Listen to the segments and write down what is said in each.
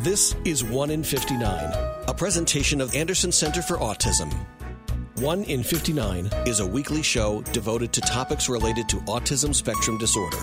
This is 1 in 59, a presentation of Anderson Center for Autism. 1 in 59 is a weekly show devoted to topics related to autism spectrum disorder.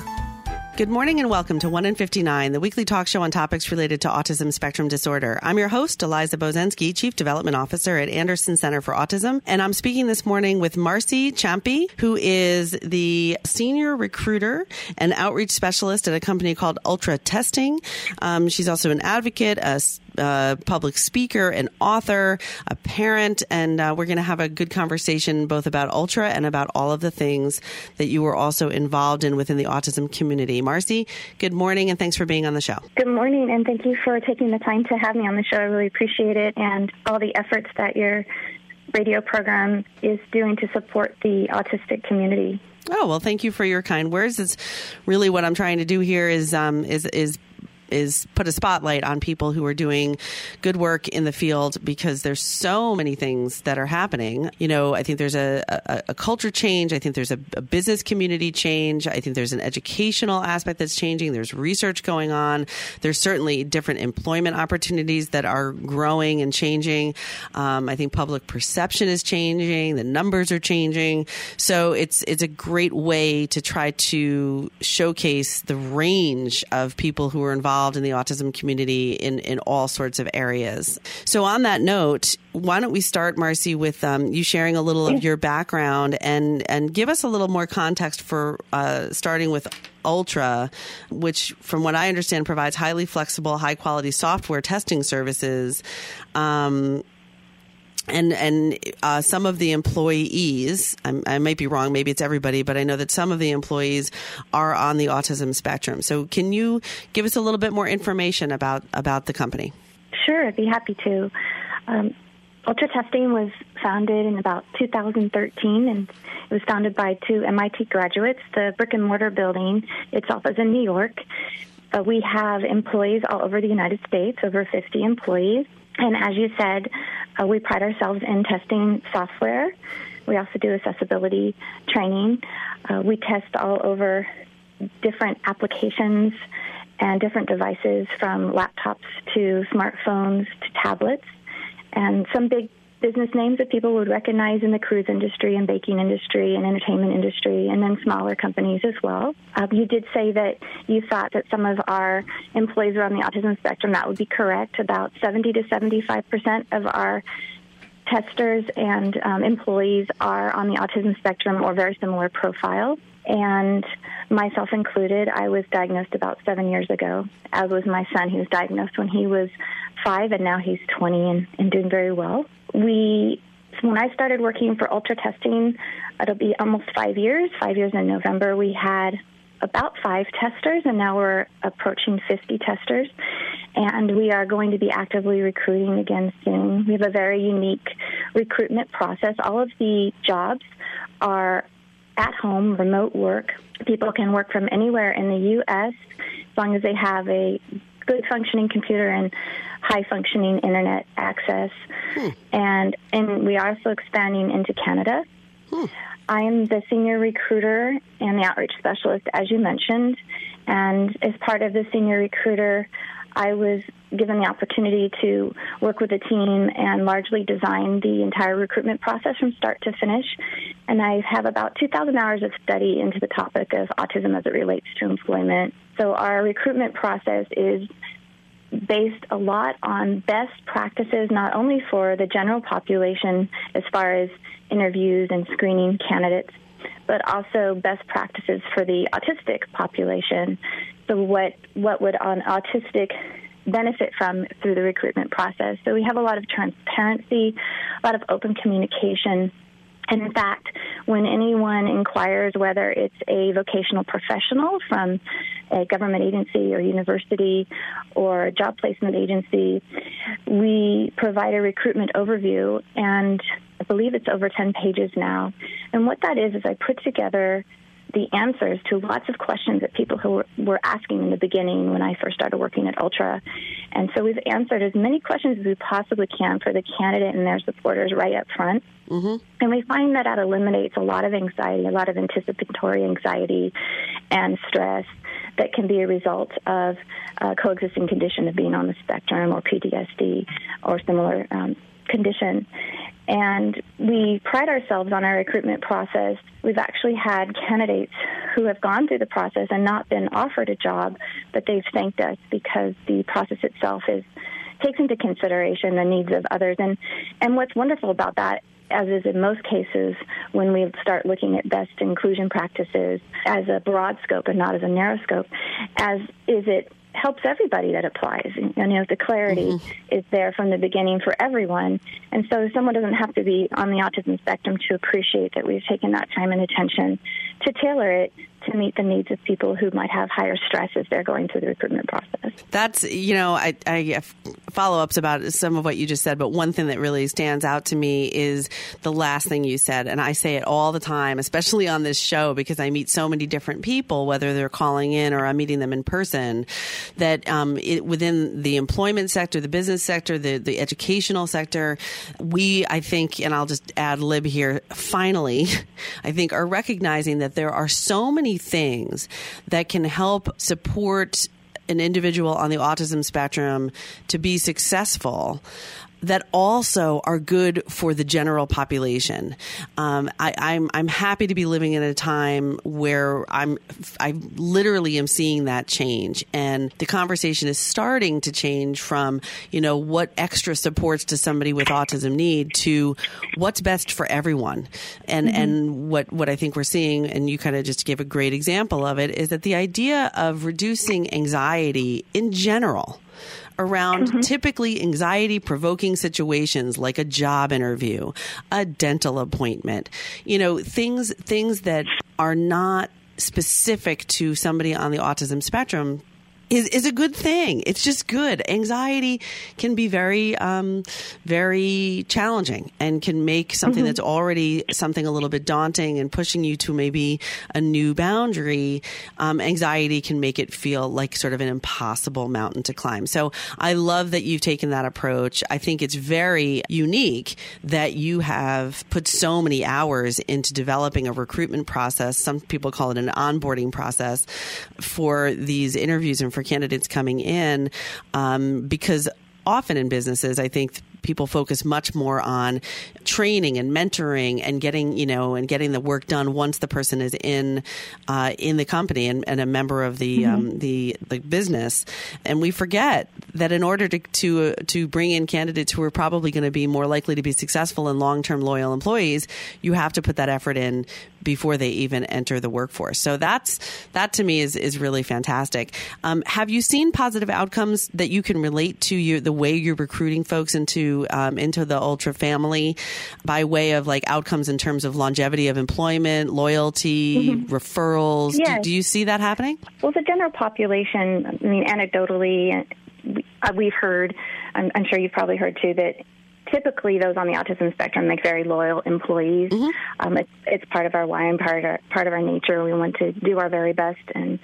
Good morning and welcome to 1 in 59, the weekly talk show on topics related to autism spectrum disorder. I'm your host, Eliza Bozensky, Chief Development Officer at Anderson Center for Autism, and I'm speaking this morning with Marcy Ciampi, who is the Senior Recruiter and Outreach Specialist at a company called Ultra Testing. Um, she's also an advocate, a a public speaker, an author, a parent, and uh, we're going to have a good conversation both about Ultra and about all of the things that you were also involved in within the autism community. Marcy, good morning, and thanks for being on the show. Good morning, and thank you for taking the time to have me on the show. I really appreciate it, and all the efforts that your radio program is doing to support the autistic community. Oh well, thank you for your kind words. It's really what I'm trying to do here is um, is is is put a spotlight on people who are doing good work in the field because there's so many things that are happening. You know, I think there's a, a, a culture change. I think there's a, a, business community change. I think there's an educational aspect that's changing. There's research going on. There's certainly different employment opportunities that are growing and changing. Um, I think public perception is changing. The numbers are changing. So it's it's a great way to try to showcase the range of people who are involved involved in the autism community in, in all sorts of areas. So, on that note, why don't we start, Marcy, with um, you sharing a little of your background and, and give us a little more context for uh, starting with Ultra, which, from what I understand, provides highly flexible, high quality software testing services. Um, and and uh, some of the employees, I'm, i might be wrong, maybe it's everybody, but I know that some of the employees are on the autism spectrum. So, can you give us a little bit more information about about the company? Sure, I'd be happy to. Um, Ultra Testing was founded in about 2013, and it was founded by two MIT graduates. The brick and mortar building itself is in New York. Uh, we have employees all over the United States, over 50 employees. And as you said, uh, we pride ourselves in testing software. We also do accessibility training. Uh, we test all over different applications and different devices from laptops to smartphones to tablets. And some big business names that people would recognize in the cruise industry and baking industry and entertainment industry, and then smaller companies as well. Um, you did say that you thought that some of our employees are on the autism spectrum. That would be correct. About 70 to 75 percent of our testers and um, employees are on the autism spectrum or very similar profile. And myself included, I was diagnosed about seven years ago, as was my son. He was diagnosed when he was five, and now he's 20 and, and doing very well we when I started working for Ultra Testing, it'll be almost five years. Five years in November, we had about five testers, and now we're approaching 50 testers. And we are going to be actively recruiting again soon. We have a very unique recruitment process. All of the jobs are at home, remote work. People can work from anywhere in the U.S. as long as they have a good functioning computer and high functioning internet access. Hmm. And and we are also expanding into Canada. Hmm. I am the senior recruiter and the outreach specialist, as you mentioned. And as part of the senior recruiter, I was given the opportunity to work with a team and largely design the entire recruitment process from start to finish. And I have about 2,000 hours of study into the topic of autism as it relates to employment. So our recruitment process is based a lot on best practices, not only for the general population as far as interviews and screening candidates, but also best practices for the autistic population. So, what what would an autistic benefit from through the recruitment process? So, we have a lot of transparency, a lot of open communication and in fact, when anyone inquires whether it's a vocational professional from a government agency or university or a job placement agency, we provide a recruitment overview, and I believe it's over 10 pages now. And what that is, is I put together the answers to lots of questions that people who were, were, asking in the beginning when I first started working at Ultra. And so we've answered as many questions as we possibly can for the candidate and their supporters right up front. Mm-hmm. And we find that that eliminates a lot of anxiety, a lot of anticipatory anxiety and stress that can be a result of a coexisting condition of being on the spectrum or PTSD or similar um, condition. And we pride ourselves on our recruitment process. We've actually had candidates who have gone through the process and not been offered a job, but they've thanked us because the process itself is takes into consideration the needs of others. And and what's wonderful about that as is in most cases, when we start looking at best inclusion practices as a broad scope and not as a narrow scope, as is it helps everybody that applies. And you know, the clarity mm-hmm. is there from the beginning for everyone. And so someone doesn't have to be on the autism spectrum to appreciate that we've taken that time and attention to tailor it to meet the needs of people who might have higher stress as they're going through the recruitment process. That's, you know, I, I have follow ups about some of what you just said, but one thing that really stands out to me is the last thing you said. And I say it all the time, especially on this show, because I meet so many different people, whether they're calling in or I'm meeting them in person, that um, it, within the employment sector, the business sector, the, the educational sector, we, I think, and I'll just add lib here, finally, I think are recognizing that there are so many things that can help support an individual on the autism spectrum to be successful that also are good for the general population. Um, I, am I'm, I'm happy to be living in a time where I'm I literally am seeing that change, and the conversation is starting to change from you know what extra supports does somebody with autism need to what's best for everyone, and mm-hmm. and what what I think we're seeing, and you kind of just gave a great example of it, is that the idea of reducing anxiety in general around mm-hmm. typically anxiety provoking situations like a job interview, a dental appointment, you know, things, things that are not specific to somebody on the autism spectrum is is a good thing. It's just good. Anxiety can be very um, very challenging and can make something mm-hmm. that's already something a little bit daunting and pushing you to maybe a new boundary. Um, anxiety can make it feel like sort of an impossible mountain to climb. So I love that you've taken that approach. I think it's very unique that you have put so many hours into developing a recruitment process. Some people call it an onboarding process for these interviews and for candidates coming in um, because often in businesses, I think people focus much more on training and mentoring and getting you know and getting the work done once the person is in uh, in the company and, and, a member of the mm-hmm. um, the the business. And we forget that in order to to uh, to bring in candidates who are probably going to be more likely to be successful and long term loyal employees, you have to put that effort in before they even enter the workforce. So that's that to me is is really fantastic. Um, have you seen positive outcomes that you can relate to you the way you're recruiting folks into um, into the Ultra family by way of like outcomes in terms of longevity of employment, loyalty, mm-hmm. referrals? Yes. Do, do you see that happening? Well, the general population. I mean, anecdotally, uh, we've heard. I'm, I'm sure you've probably heard too that typically those on the autism spectrum make very loyal employees. Mm-hmm. Um, it's, it's part of our why and part of our, part of our nature. We want to do our very best and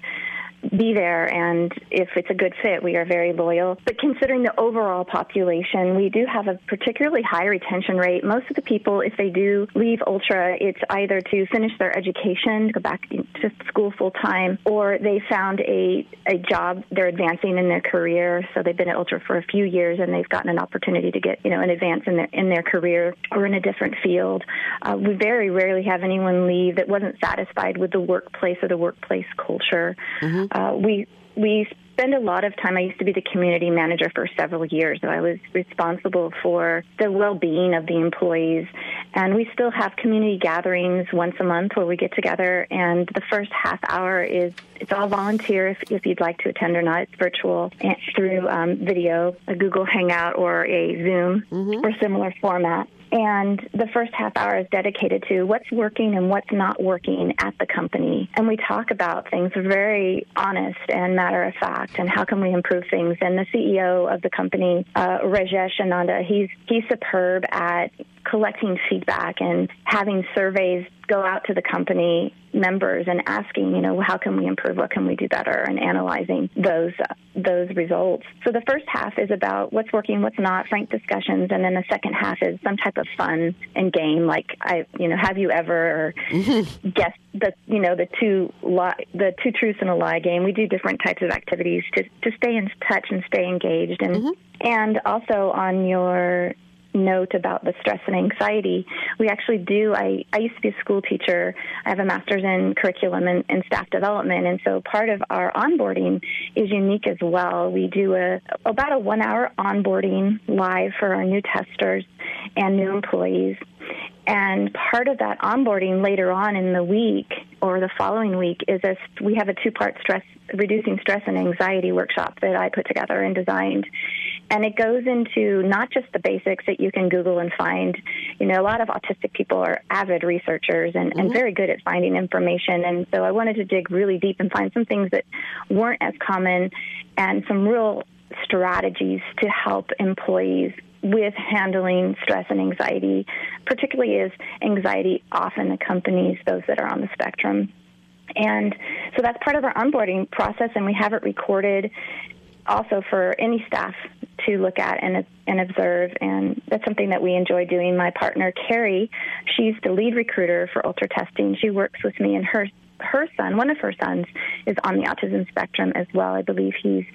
be there and if it's a good fit we are very loyal. But considering the overall population we do have a particularly high retention rate. Most of the people if they do leave ultra it's either to finish their education go back to school full time or they found a a job they're advancing in their career. So they've been at ultra for a few years and they've gotten an opportunity to get you know an advance in their in their career or in a different field. Uh, we very rarely have anyone leave that wasn't satisfied with the workplace or the workplace culture. Mm-hmm. Uh, we we spend a lot of time. I used to be the community manager for several years, so I was responsible for the well-being of the employees. And we still have community gatherings once a month where we get together. And the first half hour is it's all volunteer if, if you'd like to attend or not. It's virtual through um, video, a Google Hangout or a Zoom mm-hmm. or similar format. And the first half hour is dedicated to what's working and what's not working at the company. And we talk about things very honest and matter of fact and how can we improve things. And the CEO of the company, uh, Rajesh Anandan, he's, he's superb at collecting feedback and having surveys go out to the company members and asking, you know, how can we improve? What can we do better? And analyzing those uh, those results. So the first half is about what's working, what's not, frank discussions, and then the second half is some type of fun and game, like I, you know, have you ever mm-hmm. guessed the, you know, the two li- the two truths and a lie game. We do different types of activities to to stay in touch and stay engaged, and mm-hmm. and also on your note about the stress and anxiety. We actually do. I, I used to be a school teacher. I have a master's in curriculum and, and staff development, and so part of our onboarding is unique as well. We do a about a one hour onboarding live for our new testers and new employees. And part of that onboarding later on in the week or the following week is a, we have a two part stress reducing stress and anxiety workshop that I put together and designed. And it goes into not just the basics that you can Google and find. You know, a lot of autistic people are avid researchers and, mm-hmm. and very good at finding information. And so I wanted to dig really deep and find some things that weren't as common and some real strategies to help employees with handling stress and anxiety, particularly as anxiety often accompanies those that are on the spectrum. And so that's part of our onboarding process, and we have it recorded also for any staff to look at and and observe. And that's something that we enjoy doing. My partner Carrie she's the lead recruiter for ultra testing. She works with me and her her son one of her sons is on the autism spectrum as well. I believe he's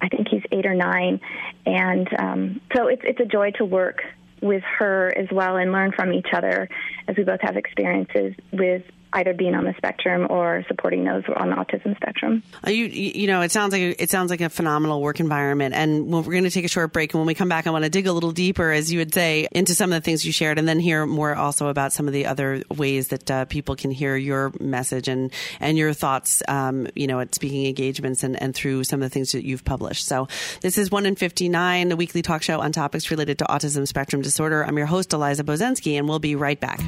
I think he's eight or nine, and um, so it's it's a joy to work with her as well and learn from each other as we both have experiences with either being on the spectrum or supporting those on the autism spectrum. Uh, you you know, it sounds like a, it sounds like a phenomenal work environment. And we're going to take a short break, and when we come back, I want to dig a little deeper, as you would say, into some of the things you shared, and then hear more also about some of the other ways that uh, people can hear your message and and your thoughts. Um, you know, at speaking engagements and and through some of the things that you've published. So this is one in fifty nine, the weekly talk show on topics related to autism spectrum disorder. I'm your host, Eliza Bozensky, and we'll be right back.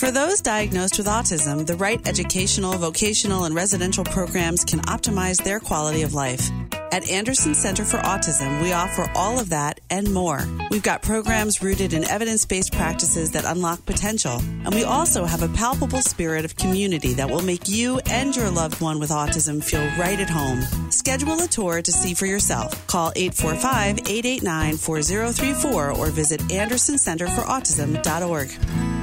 For those diagnosed with autism, the right educational, vocational, and residential programs can optimize their quality of life. At Anderson Center for Autism, we offer all of that and more. We've got programs rooted in evidence based practices that unlock potential, and we also have a palpable spirit of community that will make you and your loved one with autism feel right at home. Schedule a tour to see for yourself. Call 845 889 4034 or visit AndersonCenterForAutism.org.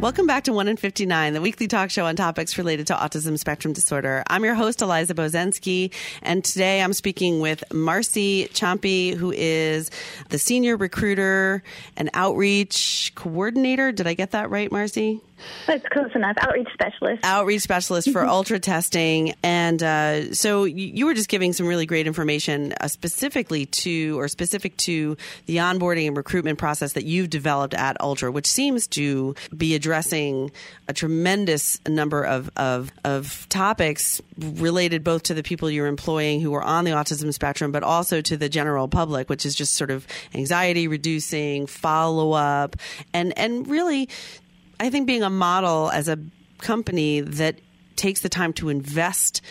Welcome back to 1 in 59, the weekly talk show on topics related to autism spectrum disorder. I'm your host, Eliza Bozensky, and today I'm speaking with Marcy Ciampi, who is the senior recruiter and outreach coordinator. Did I get that right, Marcy? That's close enough. Outreach specialist. Outreach specialist for ultra testing. And uh, so you were just giving some really great information uh, specifically to, or specific to the onboarding and recruitment process that you've developed at Ultra, which seems to be addressing a tremendous number of, of, of topics related both to the people you're employing who are on the autism spectrum, but also to the general public, which is just sort of anxiety reducing, follow up, and, and really I think being a model as a company that takes the time to invest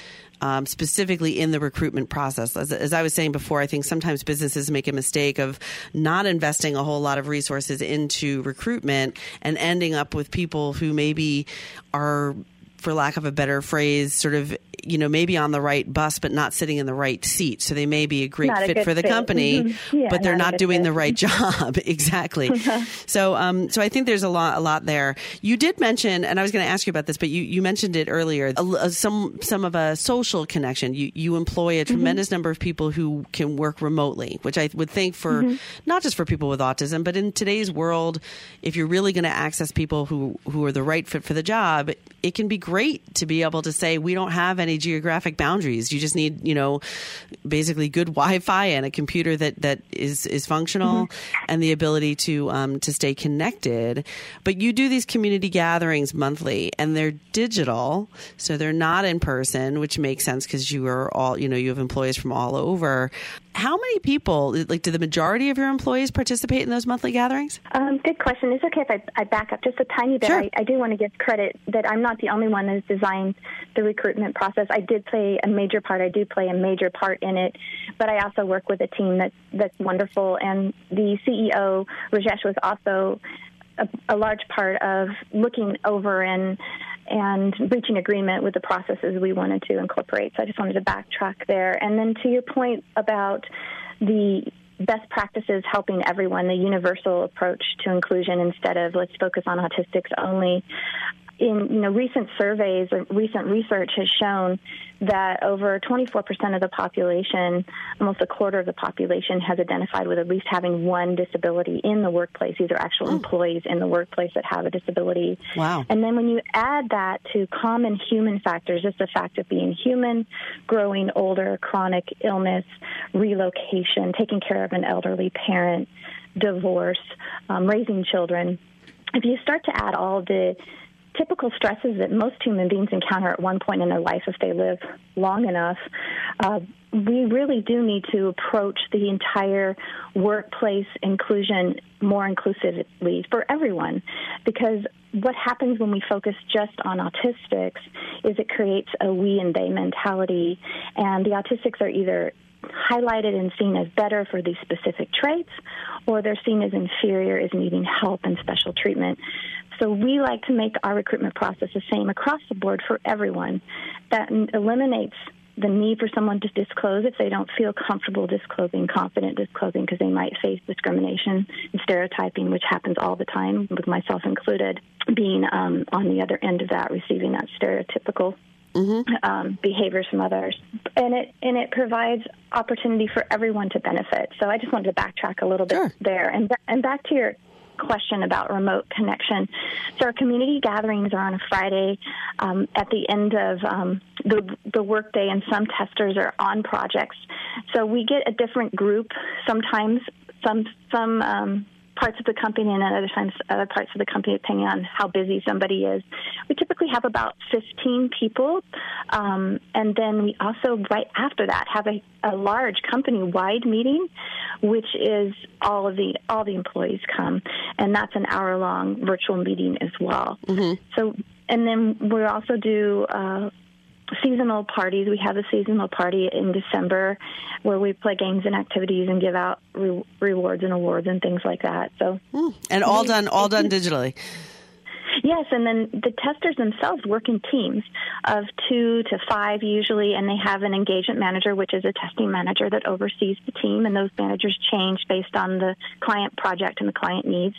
um, specifically in the recruitment process. As, as, I was saying before, I think sometimes businesses make a mistake of not investing a whole lot of resources into recruitment and ending up with people who maybe are for lack of a better phrase, sort of you know, maybe on the right bus, but not sitting in the right seat. So they may be a great not fit a for the fit. company, mm-hmm. yeah, but they're not, not doing fit. the right job. exactly. so, um, so I think there's a lot, a lot there. You did mention, and I was going to ask you about this, but you, you mentioned it earlier, a, a, some, some of a social connection. You, you employ a mm-hmm. tremendous mm-hmm. number of people who can work remotely, which I would think for mm-hmm. not just for people with autism, but in today's world, if you're really going to access people who, who are the right fit for the job, it can be great to be able to say, we don't have any geographic boundaries boundaries. You just need, you know, basically good Wi-Fi and a computer that that is is functional mm-hmm. and the ability to um, to stay connected. But you do these community gatherings monthly, and they're digital, so they're not in person, which makes sense because you are all, you know, you have employees from all over how many people, like, do the majority of your employees participate in those monthly gatherings? Um, good question. It's okay if I, I, back up just a tiny bit. Sure. I, I, do want to give credit that I'm not the only one that's designed the recruitment process. I did play a major part. I do play a major part in it, but I also work with a team that's that's wonderful. And the CEO Rajesh was also a, a large part of looking over and and reaching agreement with the processes we wanted to incorporate. So I just wanted to backtrack there. And then to your point about the best practices helping everyone, the universal approach to inclusion instead of let's focus on autistics only in you know recent surveys or recent research has shown that over 24% of the population, almost a quarter of the population, has identified with at least having one disability in the workplace. These are actual mm. employees in the workplace that have a disability. Wow. And then when you add that to common human factors, just the fact of being human, growing older, chronic illness, relocation, taking care of an elderly parent, divorce, um, raising children, if you start to add all the typical stresses that most human beings encounter at one point in their life if they live long enough, uh, we really do need to approach the entire workplace inclusion more inclusively for everyone. Because what happens when we focus just on autistics is it creates a we and they mentality, and the autistics are either highlighted and seen as better for these specific traits, or they're seen as inferior as needing help and special treatment. So we like to make our recruitment process the same across the board for everyone. That eliminates the need for someone to disclose if they don't feel comfortable disclosing, confident disclosing, because they might face discrimination and stereotyping, which happens all the time, with myself included, being um, on the other end of that, receiving that stereotypical Mm-hmm. Um, behaviors from others, and it and it provides opportunity for everyone to benefit. So I just wanted to backtrack a little bit sure. there, and and back to your question about remote connection. So our community gatherings are on a Friday um, at the end of um, the the workday, and some testers are on projects. So we get a different group sometimes. Some some um, parts of the company and then other times other parts of the company depending on how busy somebody is. We typically have about 15 people, um, and then we also right after that have a, a large company-wide meeting, which is all of the all the employees come, and that's an hour-long virtual meeting as well. Mm-hmm. So, and then we also do. Uh, seasonal parties. We have a seasonal party in December where we play games and activities and give out re- rewards and awards and things like that. So, mm. and all done, all done digitally. Yes, and then the testers themselves work in teams of two to five usually, and they have an engagement manager, which is a testing manager that oversees the team, and those managers change based on the client project and the client needs.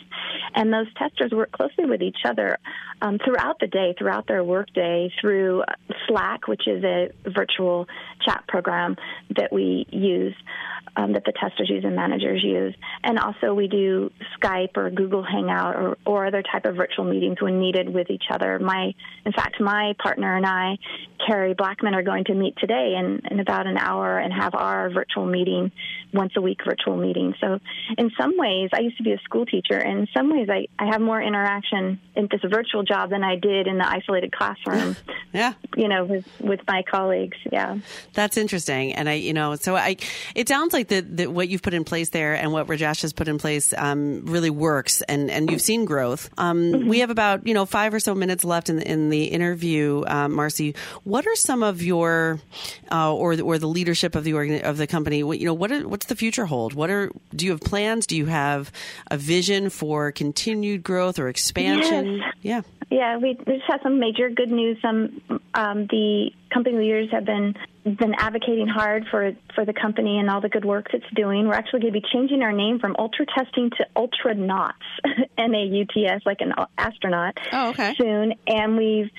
And those testers work closely with each other um, throughout the day, throughout their workday, through Slack, which is a virtual chat program that we use um, that the testers use and managers use. And also we do Skype or Google Hangout or, or other type of virtual meetings when needed with each other. My, in fact, my partner and I, Carrie Blackman, are going to meet today in, in about an hour and have our virtual meeting, once a week virtual meeting. So in some ways, I used to be a school teacher, and in some ways, I, I have more interaction in this virtual job than I did in the isolated classroom. yeah. You know, with, with my colleagues. Yeah. That's interesting. And I, you know, so I, it sounds like that what you've put in place there and what Rajesh has put in place um, really works, and, and you've seen growth. Um, mm-hmm. We have about you know five or so minutes left in the, in the interview, uh, Marcy. What are some of your uh, or or the leadership of the organ- of the company? You know, what are, what's the future hold? What are do you have plans? Do you have a vision for continued growth or expansion? Yes. Yeah. Yeah, we just had some major good news. Some um, the company leaders have been been advocating hard for for the company and all the good work it's doing. We're actually going to be changing our name from Ultra Testing to Ultranauts, N A U T S, like an astronaut. Oh, okay. Soon, and we've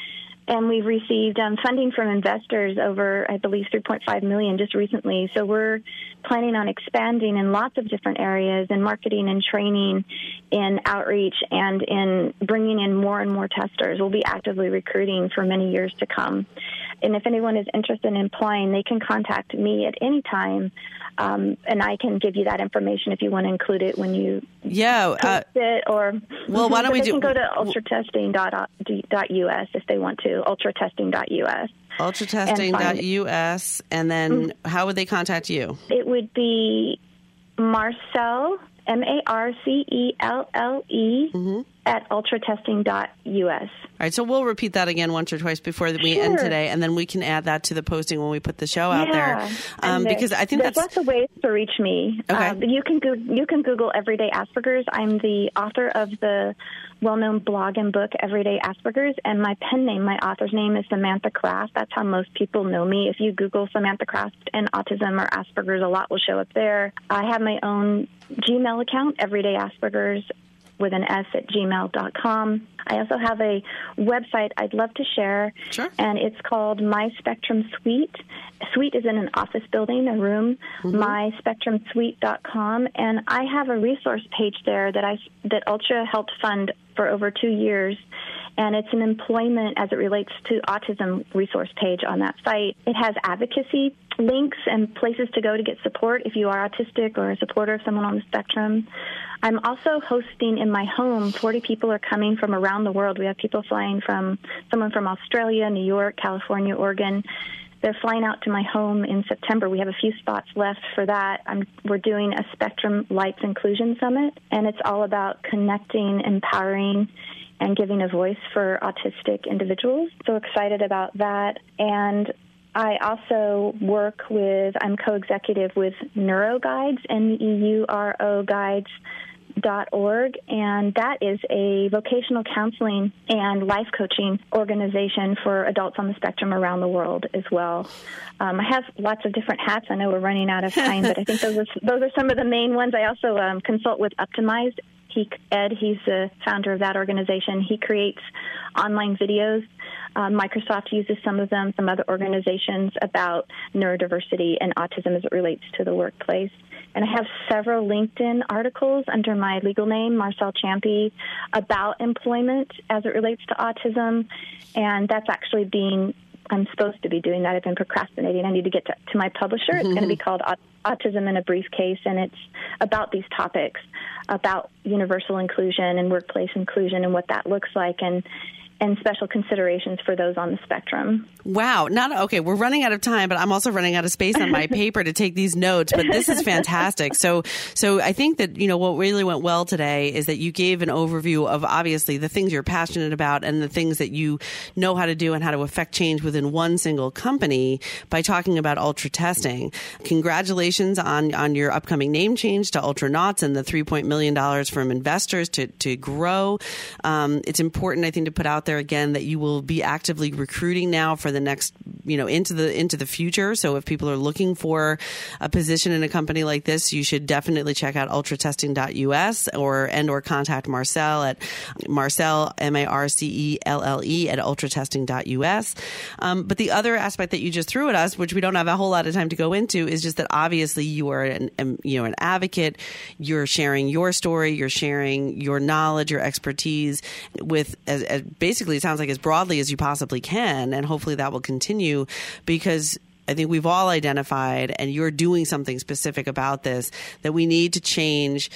and we've received um, funding from investors over, I believe, 3.5 million just recently. So we're planning on expanding in lots of different areas in marketing and training, in outreach, and in bringing in more and more testers. We'll be actively recruiting for many years to come. And if anyone is interested in applying, they can contact me at any time, um, and I can give you that information if you want to include it when you yeah uh, it. Or well, why don't we they do? Can go to ultratesting.us if they want to. Ultratesting.us. Ultratesting.us, and then mm-hmm. how would they contact you? It would be Marcel M A R C E L L E mm-hmm. At ultratesting.us. All right, so we'll repeat that again once or twice before we sure. end today, and then we can add that to the posting when we put the show out yeah. there. Um, because I think there's that's lots of ways to reach me. Okay. Um, you can go, you can Google Everyday Asperger's. I'm the author of the well-known blog and book Everyday Asperger's, and my pen name, my author's name is Samantha Craft. That's how most people know me. If you Google Samantha Craft and autism or Asperger's, a lot will show up there. I have my own Gmail account, Everyday Asperger's with an S at gmail.com. I also have a website I'd love to share, Sure. and it's called My Spectrum Suite. Suite is in an office building, a room, mm-hmm. myspectrumsuite.com, and I have a resource page there that I that Ultra helped fund for over two years. And it's an employment as it relates to autism resource page on that site. It has advocacy links and places to go to get support if you are autistic or a supporter of someone on the spectrum. I'm also hosting in my home. 40 people are coming from around the world. We have people flying from someone from Australia, New York, California, Oregon. They're flying out to my home in September. We have a few spots left for that. I'm, we're doing a Spectrum Lights Inclusion Summit, and it's all about connecting, empowering, and giving a voice for autistic individuals. So excited about that. And I also work with, I'm co executive with NeuroGuides, N E U R O Guides. Dot org, and that is a vocational counseling and life coaching organization for adults on the spectrum around the world as well. Um, I have lots of different hats. I know we're running out of time, but I think those are those are some of the main ones. I also um, consult with Optimized. He, Ed, he's the founder of that organization. He creates online videos. Um, Microsoft uses some of them, some other organizations about neurodiversity and autism as it relates to the workplace. And I have several LinkedIn articles under my legal name, Marcel Ciampi, about employment as it relates to autism. And that's actually being, I'm supposed to be doing that. I've been procrastinating. I need to get to, to my publisher. It's going to be mm-hmm. called Autism in a Briefcase, and it's about these topics about universal inclusion and workplace inclusion and what that looks like. And and special considerations for those on the spectrum. Wow. Not okay, we're running out of time, but I'm also running out of space on my paper to take these notes, but this is fantastic. So so I think that, you know, what really went well today is that you gave an overview of obviously the things you're passionate about and the things that you know how to do and how to affect change within one single company by talking about ultra testing. Congratulations on on your upcoming name change to Ultra Ultranauts and the 3 million dollars from investors to to grow. Um, it's important I think to put out there again that you will be actively recruiting now for the next, you know, into the into the future. So if people are looking for a position in a company like this, you should definitely check out ultratesting.us or and or contact Marcel at Marcel M A R C E L L E at ultratesting.us. Um, but the other aspect that you just threw at us, which we don't have a whole lot of time to go into, is just that obviously you are an, an you know an advocate. You're sharing your story. You're sharing your knowledge, your expertise with as, as basically it sounds like as broadly as you possibly can, and hopefully that will continue because I think we've all identified, and you're doing something specific about this, that we need to change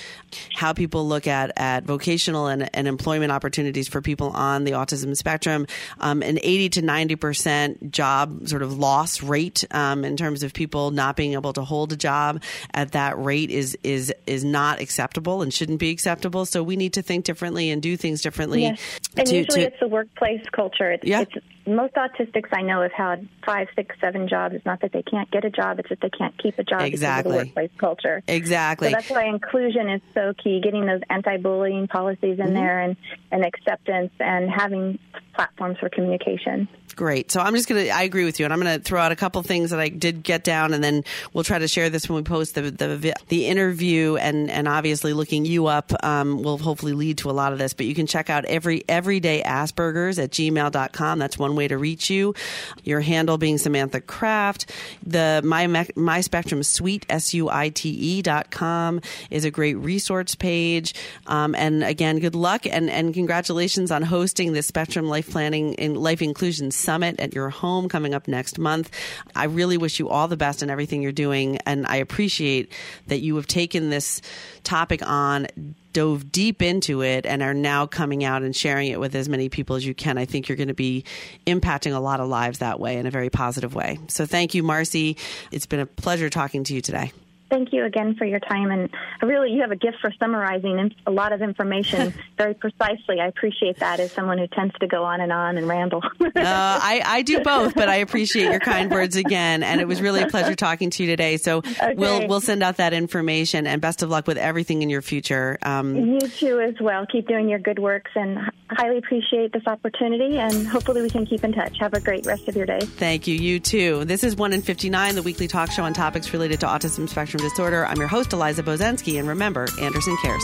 how people look at, at vocational and, and employment opportunities for people on the autism spectrum. Um, an 80 to 90% job sort of loss rate um, in terms of people not being able to hold a job at that rate is, is, is not acceptable and shouldn't be acceptable. So we need to think differently and do things differently. Yes. And to- usually to- it's the workplace culture. It's, Yeah. it's most autistics I know have had five, six, seven jobs. It's not that they can't get a job; it's that they can't keep a job Exactly. because of the workplace culture. Exactly. So that's why inclusion is so key. Getting those anti-bullying policies Mm-hmm. in there, and and acceptance, and having platforms for communication. Great. So I'm just going to, I agree with you. And I'm going to throw out a couple things that I did get down and then we'll try to share this when we post the, the, the interview and, and obviously looking you up, um, will hopefully lead to a lot of this, but you can check out every, everyday Asperger's at gmail.com. That's one way to reach you. Your handle being Samantha Craft. The My, My Spectrum Suite, S-U-I-T-E dot com is a great resource page. Um, and again, good luck and, and congratulations on hosting the Spectrum Life Planning and Life Inclusion Summit at your home coming up next month. I really wish you all the best in everything you're doing. And I appreciate that you have taken this topic on dove deep into it and are now coming out and sharing it with as many people as you can. I think you're going to be impacting a lot of lives that way in a very positive way. So thank you, Marcy. It's been a pleasure talking to you today. Thank you again for your time. And really, you have a gift for summarizing a lot of information very precisely. I appreciate that as someone who tends to go on and on and ramble. uh, I, I do both, but I appreciate your kind words again. And it was really a pleasure talking to you today. So okay. we'll we'll send out that information. And best of luck with everything in your future. Um, you too, as well. Keep doing your good works, and highly appreciate this opportunity. And hopefully, we can keep in touch. Have a great rest of your day. Thank you. You too. This is one in fifty nine, the weekly talk show on topics related to autism spectrum disorder. I'm your host, Eliza Bozensky, and remember, Anderson cares.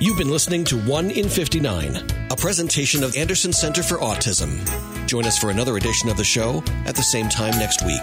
You've been listening to 1 in 59, a presentation of Anderson Center for Autism. Join us for another edition of the show at the same time next week.